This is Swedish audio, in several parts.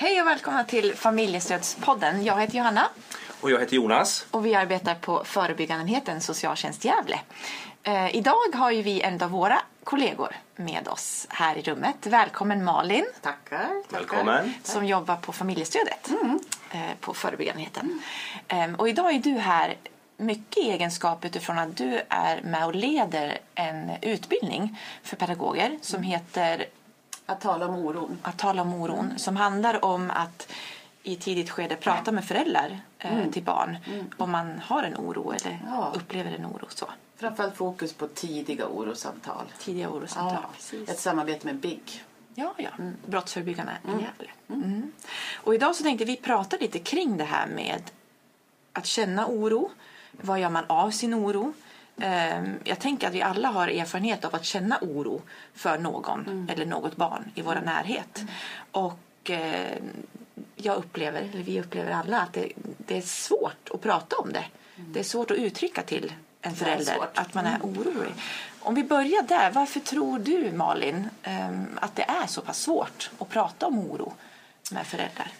Hej och välkomna till familjestödspodden. Jag heter Johanna Och jag heter Jonas. och vi arbetar på förebyggandenheten Socialtjänst Gävle. Eh, idag har ju vi en av våra kollegor med oss här i rummet. Välkommen Malin Tackar. tackar. Välkommen. som jobbar på familjestödet eh, på förebyggandenheten. Eh, och idag är du här mycket i egenskap utifrån att du är med och leder en utbildning för pedagoger som heter Att tala om oron. att tala om oron som handlar om att i tidigt skede prata med föräldrar eh, till barn om man har en oro eller Ja. upplever en oro. Så. Framförallt fokus på tidiga orosamtal. Tidiga orosamtal. Ja, precis. ett samarbete med BIG. Ja, ja. Brottsförebyggande i Gävle. Mm. Och idag så tänkte vi prata lite kring det här med att känna oro. Vad gör man av sin oro? Ehm, Jag tänker att vi alla har erfarenhet av att känna oro för någon eller något barn i vår närhet. Och eh, jag upplever, eller vi upplever alla, att det, det är svårt att prata om det. Det är svårt att uttrycka till en förälder att man är orolig. Om vi börjar där, varför tror du Malin ehm, att det är så pass svårt att prata om oro med föräldrar?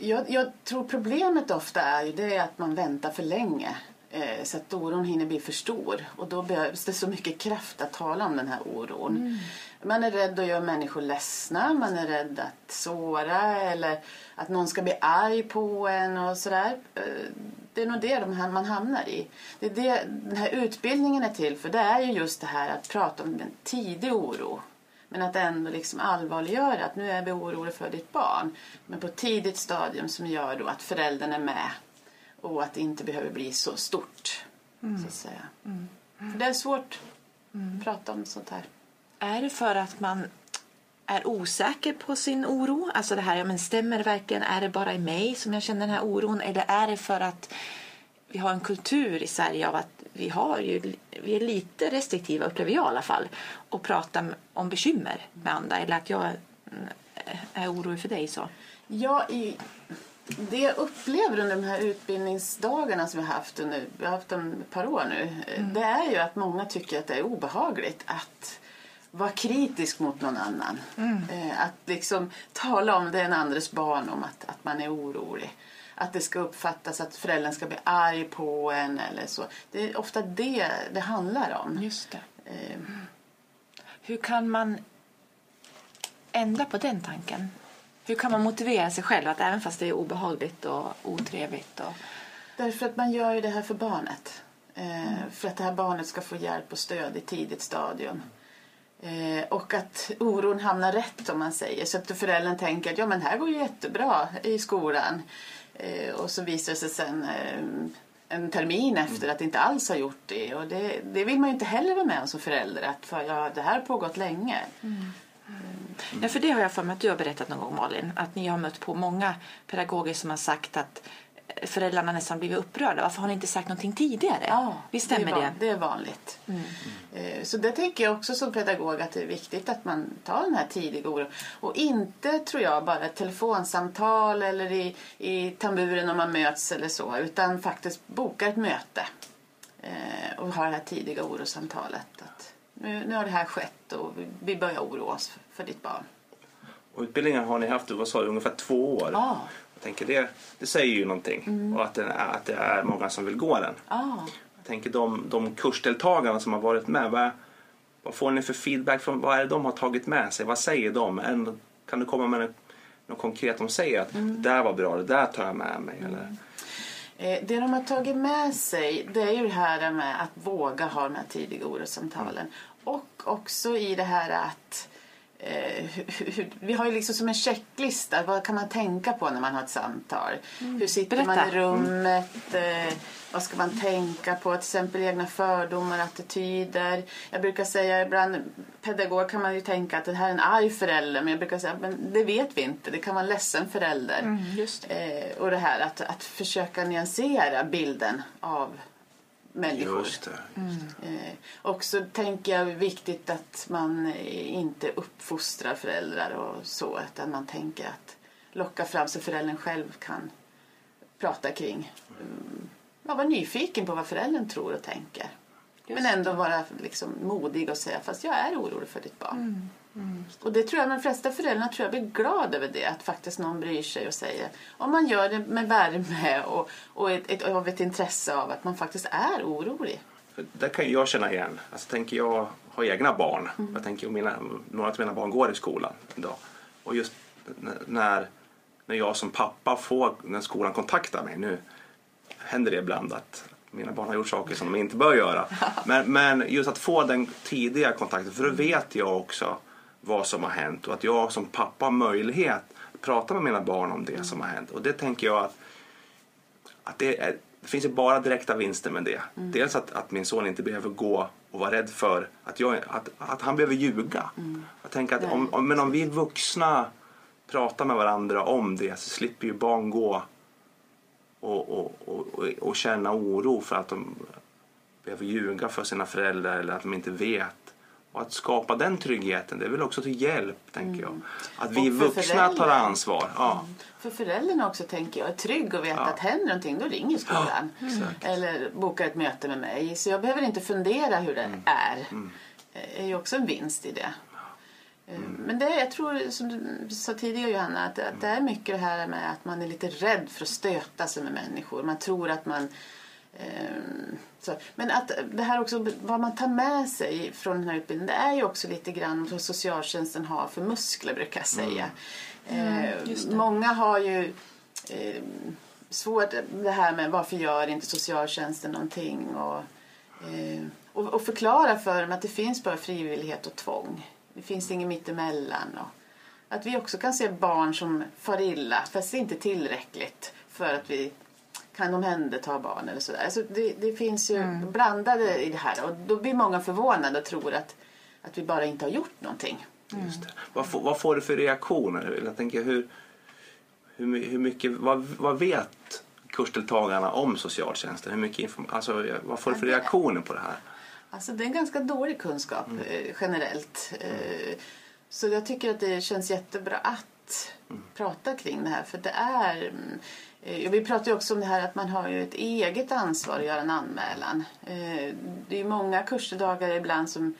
Jag, jag tror problemet ofta är ju det att man väntar för länge. Eh, så att oron hinner bli för stor. Och då behövs det så mycket kraft att tala om den här oron. Man är rädd att göra människor ledsna. Man är rädd att såra eller att någon ska bli arg på en och sådär. Eh, det är nog det de här man hamnar i. Det är det den här utbildningen är till för. Det är ju just det här att prata om en tidig oro. Men att ändå liksom allvarliggöra att nu är vi oroliga för ditt barn. Men på ett tidigt stadium som gör då att föräldern är med. Och att det inte behöver bli så stort. Så att säga. För det är svårt att prata om sånt här. Är det för att man är osäker på sin oro? Alltså det här, ja men stämmer det verkligen? Är det bara i mig som jag känner den här oron? Eller är det för att vi har en kultur i Sverige av att vi, har ju, vi är lite restriktiva, upplever jag i alla fall, att prata om bekymmer med andra. Eller att jag mm, är orolig för dig. så. Ja, i, det jag upplever under de här utbildningsdagarna som vi har haft under, vi har haft dem ett par år nu. Det är ju att många tycker att det är obehagligt att vara kritisk mot någon annan. Eh, Att liksom tala om den andres barn om att, att man är orolig. Att det ska uppfattas att föräldern ska bli arg på en eller så. Det är ofta det det handlar om. Just det. Eh, Hur kan man ändra på den tanken? Hur kan man motivera sig själv att även fast det är obehagligt och otrevligt och Därför att man gör ju det här för barnet. Eh, För att det här barnet ska få hjälp och stöd i tidigt stadium. Eh, och att oron hamnar rätt om man säger. Så att föräldern tänker att ja, men här går ju jättebra i skolan. Eh, och så visar det sig sen eh, en termin efter att det inte alls har gjort det. Och det, det vill man ju inte heller vara med om som förälder. Att för, ja, det här har pågått länge. Ja, för det har jag för mig att du har berättat någon gång Malin. Att ni har mött på många pedagoger som har sagt att föräldrarna nästan blivit upprörda. Varför har ni inte sagt någonting tidigare? Ja, Visst stämmer det? är det? Det är vanligt. Eh, Så det tänker jag också som pedagog att det är viktigt att man tar den här tidiga oron. Och inte tror jag bara ett telefonsamtal eller i, i tamburen om man möts eller så. Utan faktiskt boka ett möte. eh, Och ha det här tidiga orosamtalet. Att nu, nu har det här skett och vi- vi börjar oroa oss för ditt barn. Och utbildningen har ni haft, vad sa du, ungefär två år. Ja. Jag tänker det, det säger ju någonting. Och att det, är, att det är många som vill gå den. Ja. Jag tänker de, de kursdeltagarna som har varit med. Vad, vad får ni för feedback? Från, vad är det de har tagit med sig? Vad säger de? En, kan du komma med något, något konkret de säger? Att det där var bra, det där tar jag med mig. Eller? Eh, Det de har tagit med sig det är ju det här med att våga ha de här tidiga orosamtalen. Och också i det här att eh, hur, hur, vi har ju liksom som en checklista. Vad kan man tänka på när man har ett samtal? Hur sitter man Berätta. i rummet? Eh, vad ska man tänka på? Till exempel egna fördomar, attityder. Jag brukar säga ibland, pedagog kan man ju tänka att det här är en arg förälder. Men jag brukar säga, men det vet vi inte. Det kan vara en ledsen förälder. just Eh, och det här att, att försöka nyansera bilden av människor. Just det. Eh, också tänker jag viktigt att man inte uppfostrar föräldrar och så. Utan man tänker att locka fram så föräldern själv kan prata kring. Mm, ja, vara nyfiken på vad föräldern tror och tänker. Men ändå vara liksom modig och säga fast jag är orolig för ditt barn. Och det tror jag de flesta föräldrar tror jag blir glada över det. Att faktiskt någon bryr sig och säger. Om man gör det med värme och, och ett, ett, av ett intresse av att man faktiskt är orolig. Det kan jag känna igen. Alltså, tänker jag har egna barn. Jag tänker mina, några av mina barn går i skolan idag. Och just när, när jag som pappa får, när skolan kontaktar mig nu händer det ibland att mina barn har gjort saker som de inte bör göra. Men, men just att få den tidiga kontakten, för då vet jag också vad som har hänt och att jag som pappa har möjlighet att prata med mina barn om det som har hänt. Och det tänker jag att, att det, är, det finns ju bara direkta vinster med det. Dels att, att min son inte behöver gå och vara rädd för att, jag, att, att han behöver ljuga. Jag tänker att om, om, men om vi vuxna pratar med varandra om det så slipper ju barn gå och, och, och, och känna oro för att de behöver ljuga för sina föräldrar eller att de inte vet. Och att skapa den tryggheten, det är väl också till hjälp, tänker jag. Att vi vuxna tar ansvar. Ja. För föräldrarna också tänker jag är trygg och vet Ja. att händer någonting då ringer skolan. exakt. Eller bokar ett möte med mig. Så jag behöver inte fundera hur det Mm. är. Det är ju också en vinst i det. Eh, Mm. Men det jag tror, som du sa tidigare Johanna, att, att det är mycket det här med att man är lite rädd för att stöta sig med människor. Man tror att man... ehm, så. Men att det här också, vad man tar med sig från den här utbildningen, det är ju också lite grann vad socialtjänsten har för muskler brukar jag säga. Eh, just det. många har ju eh, svårt det här med varför gör inte socialtjänsten någonting och, eh, och, och förklara för dem att det finns bara frivillighet och tvång. Det finns inget mittemellan. Och att vi också kan se barn som far illa fast det är inte tillräckligt för att vi kan omhänderta barn eller sådär. Alltså det, det finns ju blandade i det här och då blir många förvånade och tror att, att vi bara inte har gjort någonting. Just det. Vad, får, vad får du för reaktioner? Jag tänker hur, hur, hur mycket, vad, vad vet kursdeltagarna om socialtjänsten? Hur mycket alltså, vad får du för reaktioner på det här? Alltså det är en ganska dålig kunskap eh, generellt. Eh, så jag tycker att det känns jättebra att prata kring det här. För det är... mm, eh, vi pratar ju också om det här att man har ju ett eget ansvar att göra en anmälan. Eh, det är många kursdagar ibland som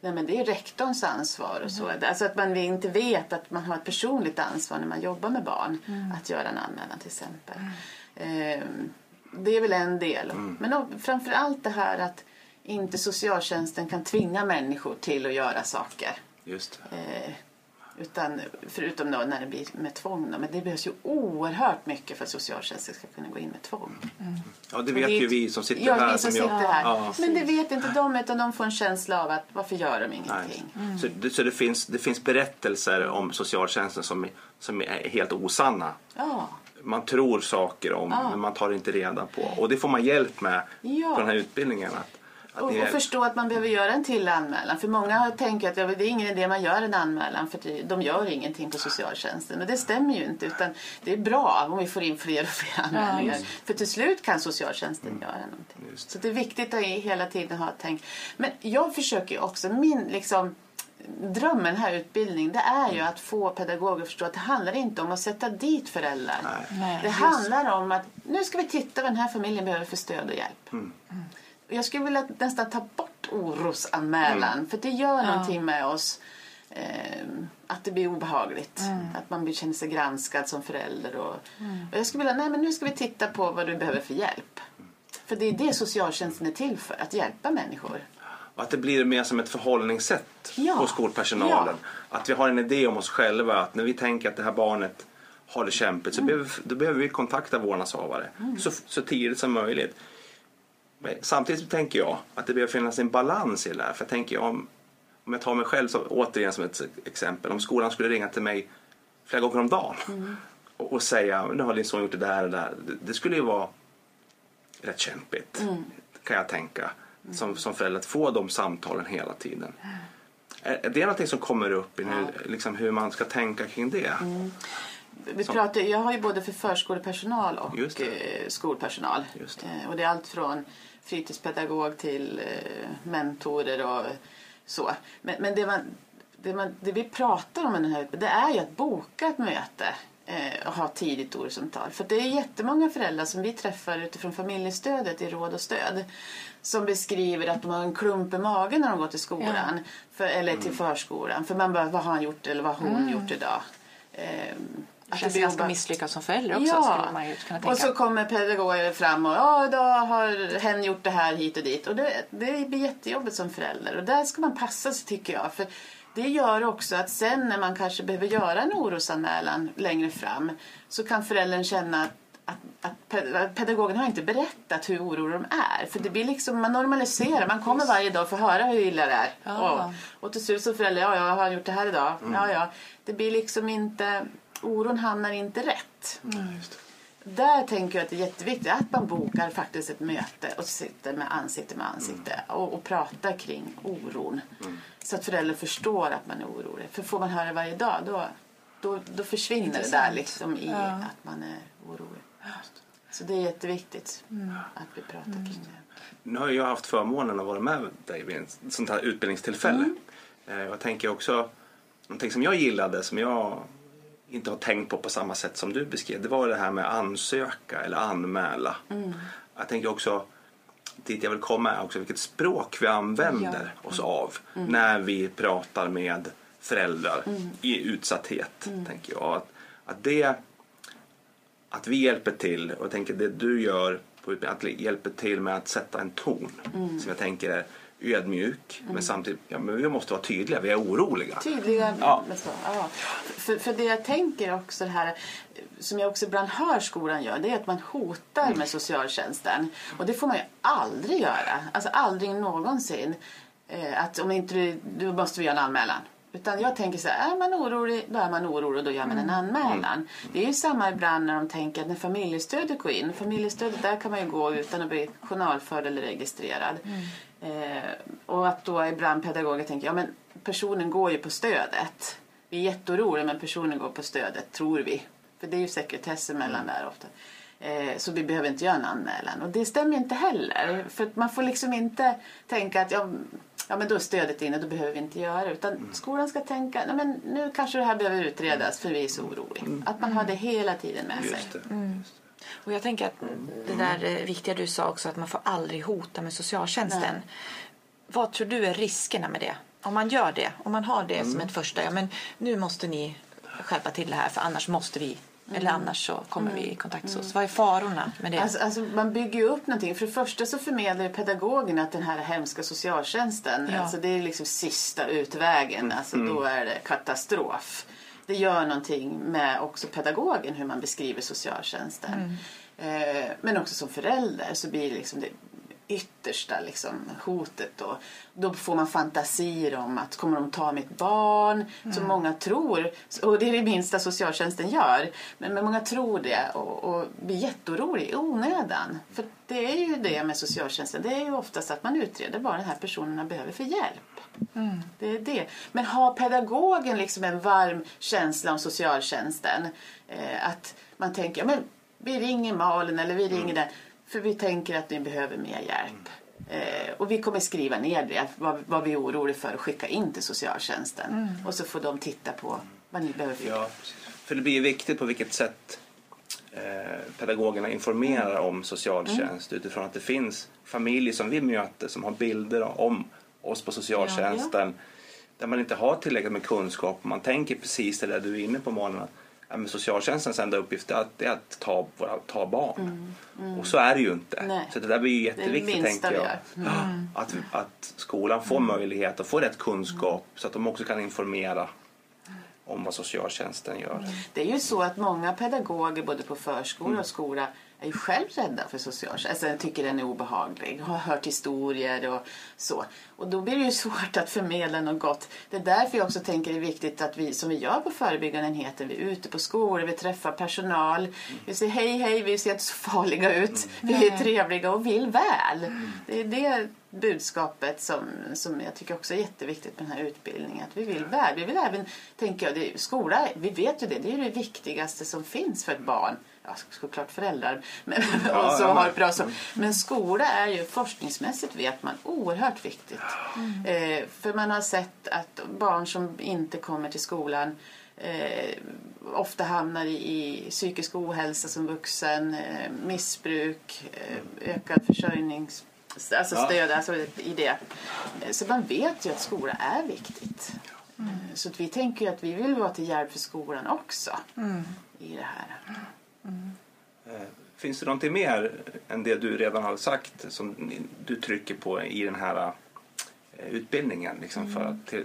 Nej, men det är rektorns ansvar. Och så. Alltså att man inte vet att man har ett personligt ansvar när man jobbar med barn. Att göra en anmälan till exempel. Eh, det är väl en del. Men då, framför allt det här att inte socialtjänsten kan tvinga människor till att göra saker. Just det. Utan, förutom då när det blir med tvång. Då. Men det behövs ju oerhört mycket för att socialtjänsten ska kunna gå in med tvång. Ja, det vet det ju vi som sitter ja, här. vi som jag- sitter här. Ja. Men det vet inte de utan de får en känsla av att varför gör de ingenting? Så, det, så det, finns, det finns berättelser om socialtjänsten som, som är helt osanna. Ja. Man tror saker om men man tar inte reda på. Och det får man hjälp med på den här utbildningen. Att Och, är- och förstå att man behöver göra en till anmälan. För många tänker att ja, det är ingen idé man gör en anmälan för de gör ingenting på socialtjänsten. Och det stämmer ju inte. Utan det är bra om vi får in fler och fler anmälningar. just för till slut kan socialtjänsten göra någonting. Just Så det är viktigt att hela tiden ha tänkt. Men jag försöker också, min liksom drömmen här utbildningen det är ju att få pedagoger att förstå att det handlar inte om att sätta dit föräldrar. Nej. Nej, det handlar om att nu ska vi titta vad den här familjen behöver för stöd och hjälp. Mm. Jag skulle vilja nästan ta bort orosanmälan för det gör någonting med oss. Eh, att det blir obehagligt. Att man blir- känner sig granskad som förälder. Och, och jag skulle vilja, nej men nu ska vi titta på vad du behöver för hjälp. För det är det socialtjänsten är till för, att hjälpa människor. Och att det blir mer som ett förhållningssätt Ja. hos skolpersonalen. Att vi har en idé om oss själva. Att när vi tänker att det här barnet har det kämpigt så behöver, då behöver vi kontakta vårdnadshavare så, så tidigt som möjligt. Samtidigt tänker jag att det behöver finnas en balans i det här. För jag tänker om, om jag tar mig själv som, återigen som ett exempel. Om skolan skulle ringa till mig flera gånger om dagen och, och säga nu har din son gjort det där och det där. Det, det skulle ju vara rätt kämpigt kan jag tänka som, som förälder att få de samtalen hela tiden. Är är det någonting som kommer upp i nu, liksom hur man ska tänka kring det? Vi pratar, jag har ju både för förskolepersonal och Just det. eh, skolpersonal. Just det. Eh, och det är allt från fritidspedagog till eh, mentorer och så. Men, men det, man, det, man, det vi pratar om i den här det är ju att boka ett möte. Och ha tidigt orosamtal. För det är jättemånga föräldrar som vi träffar utifrån familjestödet i Råd och stöd som beskriver att de har en klump i magen när de går till skolan Ja. för, eller till förskolan. För man bara, vad har han gjort eller vad har hon gjort idag? Ehm, att känns blir ganska obe- misslyckad som förälder också skulle man ju kunna tänka. och så kommer pedagoger fram och ja, idag har hen gjort det här hit och dit. Och det, det blir jättejobbigt som förälder. Och där ska man passa sig tycker jag. För det gör också att sen när man kanske behöver göra en orosanmälan längre fram så kan föräldern känna att att, att pe- att pedagogen har inte berättat hur orolig de är. För det blir liksom, man normaliserar. Man kommer varje dag för att höra hur illa det är. Ja. Och, och till slut som förälder, ja, ja, har gjort det här idag? Ja, ja. Det blir liksom inte, oron hamnar inte rätt. Där tänker jag att det är jätteviktigt att man bokar faktiskt ett möte och sitter med ansikte med ansikte och, och pratar kring oron. Så att föräldrar förstår att man är orolig. För får man höra varje dag då, då, då försvinner det där Intressant. liksom i Ja. att man är orolig. Så det är jätteviktigt att vi pratar kring det. Nu har jag haft förmånen att vara med dig vid ett sånt här utbildningstillfälle. Eh, Jag tänker också, någonting som jag gillade som jag inte har tänkt på på samma sätt som du beskrev. Det var det här med ansöka eller anmäla. Jag tänker också, dit jag vill komma är också vilket språk vi använder oss av när vi pratar med föräldrar i utsatthet. Tänker jag. Att, att det att vi hjälper till och jag tänker det du gör på utbildningen, att hjälper till med att sätta en ton som jag tänker är ödmjuk men samtidigt, ja men vi måste vara tydliga, vi är oroliga. Tydliga Ja. Ja. För, för det jag tänker också det här som jag också ibland hör skolan gör det är att man hotar med socialtjänsten. Och det får man ju aldrig göra. Alltså aldrig någonsin. Eh, att om inte du, du måste vi göra en anmälan. Utan jag tänker så här, är man orolig då är man orolig och då gör man en anmälan. Det är ju samma ibland när de tänker att när familjestödet går in. Familjestödet där kan man ju gå utan att bli journalförd eller registrerad. Eh, och att då ibland pedagoger tänker, ja men personen går ju på stödet. Vi är jätteoroliga men personen går på stödet, tror vi. För det är ju sekretessen mellan där ofta. Eh, så vi behöver inte göra en anmälan. Och det stämmer inte heller. För man får liksom inte tänka att ja, ja, men då är stödet inne, då behöver vi inte göra det. Utan skolan ska tänka, nej men nu kanske det här behöver utredas för vi är så oroliga. Att man har det hela tiden med sig. Just det. Och jag tänker att det där eh, viktiga du sa också att man får aldrig hota med socialtjänsten. Nej. Vad tror du är riskerna med det? Om man gör det, om man har det som ett första, ja men nu måste ni skärpa till det här för annars måste vi, eller annars så kommer vi i kontakt med oss. Vad är farorna med det? Alltså, alltså man bygger ju upp någonting. För det första så förmedlar ju pedagogen att den här hemska socialtjänsten, Ja. alltså det är liksom sista utvägen. Alltså då är det katastrof. Det gör någonting med också pedagogen hur man beskriver socialtjänsten. Eh, men också som förälder så blir det liksom det yttersta liksom, hotet då. Då får man fantasier om att kommer de ta mitt barn? Som många tror. Och det är det minsta socialtjänsten gör. Men, men många tror det och, och blir jätteoroliga i onödan. För det är ju det med socialtjänsten. Det är ju oftast att man utreder vad den här personen behöver för hjälp. Det är det. Men har pedagogen liksom en varm känsla om socialtjänsten. Eh, att man tänker, ja, men vi ringer Malin eller vi ringer den. För vi tänker att ni behöver mer hjälp. Eh, och vi kommer skriva ner det, vad, vad vi är oroliga för och skicka in till socialtjänsten. Och så får de titta på vad ni behöver för Ja, för det blir ju viktigt på vilket sätt eh, pedagogerna informerar om socialtjänst utifrån att det finns familjer som vi möter som har bilder om oss på socialtjänsten där man inte har tillräckligt med kunskap. Man tänker precis det där du är inne på Malin. Ja, socialtjänstens enda uppgift är att, är att ta, våra, ta barn. Och så är det ju inte. Nej. Så det där blir ju jätteviktigt tänker jag. Ja, Att, att skolan får möjlighet att få rätt kunskap så att de också kan informera om vad socialtjänsten gör. Det är ju så att många pedagoger både på förskola och skola är ju själv rädda för socialtjänsten. Alltså, tycker den är obehaglig, har hört historier och så. Och då blir det ju svårt att förmedla något gott. Det är därför jag också tänker det är viktigt att vi, som vi gör på förebyggande enheten, vi är ute på skolor, vi träffar personal. Vi säger hej, hej, vi ser inte så farliga ut. Vi är trevliga och vill väl. Det är det budskapet som, som jag tycker också är jätteviktigt med den här utbildningen. Att vi vill väl. Vi vill även, tänker jag, det skola, vi vet ju det, det är ju det viktigaste som finns för ett barn. Ja, såklart föräldrar. Men, och så ja, har bra så. men skola är ju forskningsmässigt vet man oerhört viktigt. Eh, för man har sett att barn som inte kommer till skolan eh, ofta hamnar i, i psykisk ohälsa som vuxen, eh, missbruk, eh, ökad försörjnings... Alltså Ja. stöd alltså i det. Så man vet ju att skolan är viktigt. Eh, Så vi tänker ju att vi vill vara till hjälp för skolan också i det här. Eh, Finns det någonting mer än det du redan har sagt som du trycker på i den här eh, utbildningen liksom, för att till,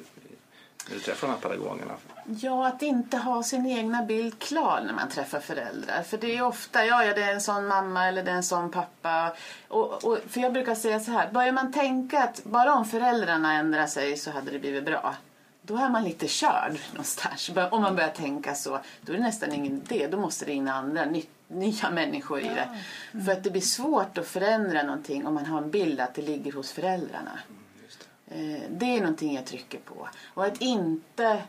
när du träffar de här pedagogerna? Ja, att inte ha sin egna bild klar när man träffar föräldrar. För det är ofta, ja, ja det är en sån mamma eller det är en sån pappa. Och, och, för jag brukar säga så här, börjar man tänka att bara om föräldrarna ändrar sig så hade det blivit bra. Då är man lite körd någonstans. Om man börjar tänka så, då är det nästan ingen idé. Då måste det in andra, ny, nya människor i det. För att det blir svårt att förändra någonting om man har en bild att det ligger hos föräldrarna. Just det. Eh, Det är någonting jag trycker på. Och att inte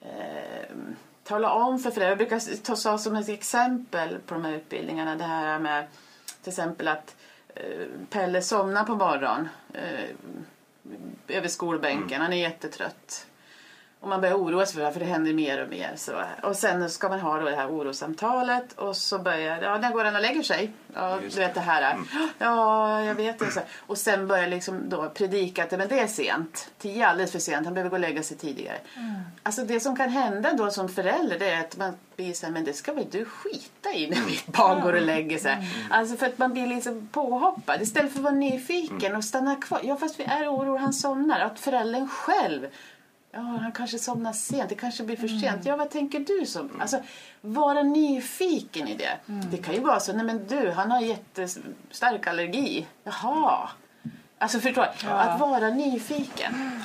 eh, tala om för föräldrar. Jag brukar ta som ett exempel på de här utbildningarna det här med till exempel att eh, Pelle somnar på morgonen eh, över skolbänken. Han är jättetrött. Och man börjar oroa sig för det här, för det händer mer och mer. Så. Och sen ska man ha då det här orosamtalet och så börjar ja, när går han och lägger sig? Ja, Just du vet det här. Ja, jag vet det. Så. Och sen börjar liksom då predika att men det är sent. Tio är alldeles för sent, han behöver gå och lägga sig tidigare. Alltså det som kan hända då som förälder det är att man blir så här, men det ska väl du skita i när mitt barn går och lägger sig. Alltså för att man blir liksom påhoppad istället för att vara nyfiken och stanna kvar. Ja fast vi är oroliga, han somnar. Att föräldern själv Ja, han kanske somnar sent. Det kanske blir för sent. Ja, vad tänker du? Som? Alltså, vara nyfiken i det. Det kan ju vara så, nej men du, han har jättestark allergi. Jaha. Alltså förstår du? Att vara nyfiken.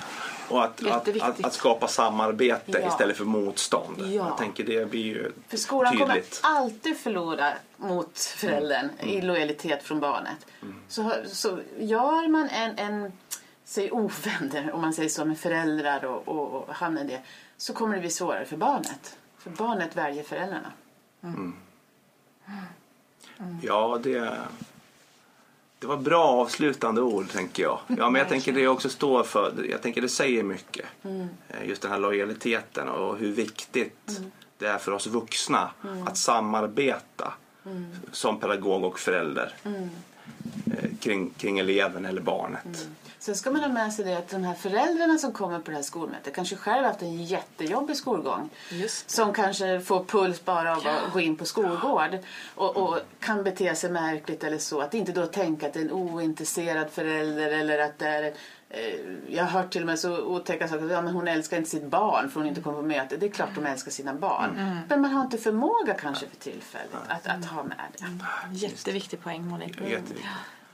Och att, att, att, att skapa samarbete Ja. istället för motstånd. Ja. Jag tänker det blir ju För skolan tydligt. kommer alltid förlora mot föräldern i lojalitet från barnet. Så, så gör man en, en säg ovänner, om man säger så, med föräldrar och, och, och hamnar i det, så kommer det bli svårare för barnet. För barnet väljer föräldrarna. Ja, det, det var bra avslutande ord tänker jag. Ja, men jag tänker det också står för, jag tänker det säger mycket. Eh, Just den här lojaliteten och hur viktigt det är för oss vuxna att samarbeta som pedagog och förälder eh, kring, kring eleven eller barnet. Sen ska man ha med sig det att de här föräldrarna som kommer på det här skolmötet kanske själv haft en jättejobbig skolgång. Som kanske får puls bara av att gå in på skolgård. Och, och kan bete sig märkligt eller så. Att inte då tänka att det är en ointresserad förälder eller att det är eh, jag har hört till och med så otäcka saker. Ja, men hon älskar inte sitt barn för hon inte kommer på möte. Det är klart de älskar sina barn. Men man har inte förmåga kanske för tillfället att, att ha med det. Jätteviktig poäng Molly. Jätteviktigt.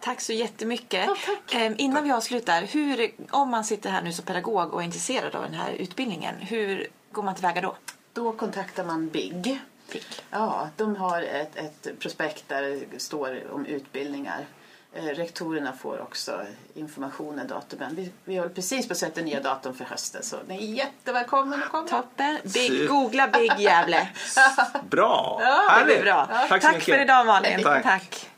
Tack så jättemycket. Ja, tack. Eh, innan vi avslutar, hur, om man sitter här nu som pedagog och är intresserad av den här utbildningen, hur går man tillväga då? Då kontaktar man BIG. Big. Ja, de har ett, ett prospekt där det står om utbildningar. Eh, rektorerna får också information när datumen. Vi, vi håller precis på att sätta nya datum för hösten så ni är jättevälkomna att komma. Toppen. Big, googla Big Gävle. Bra! Ja, Härligt! bra. Tack så Tack mycket. för idag Malin. Tack. Tack.